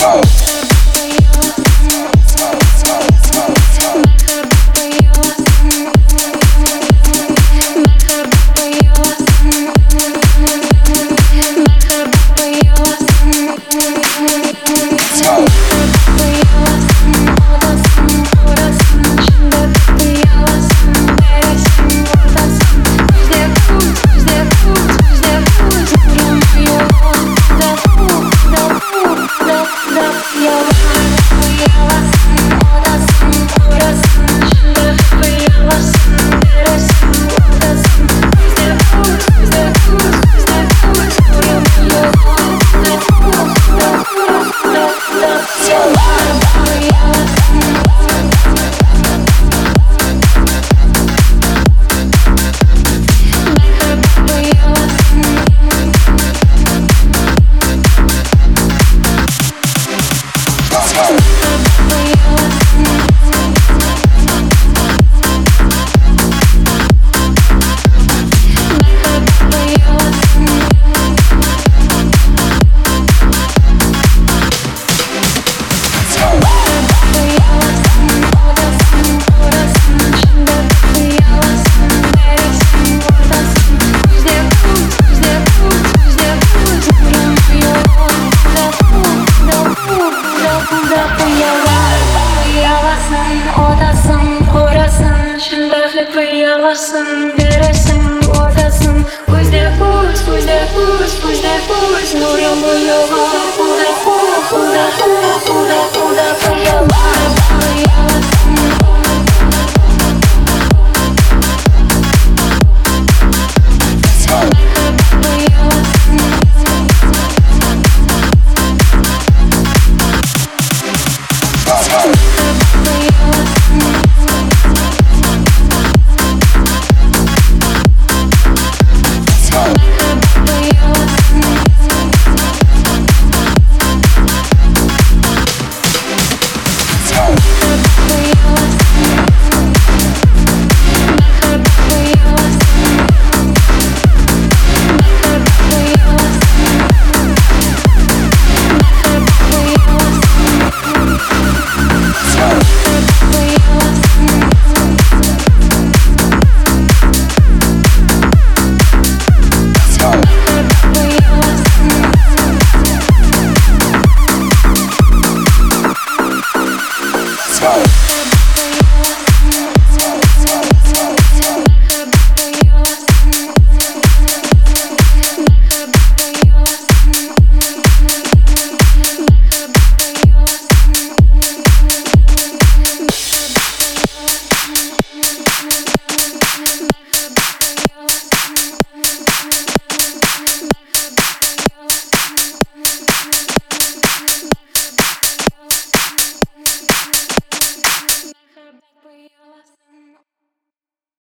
Oradasın, neresin, oradasın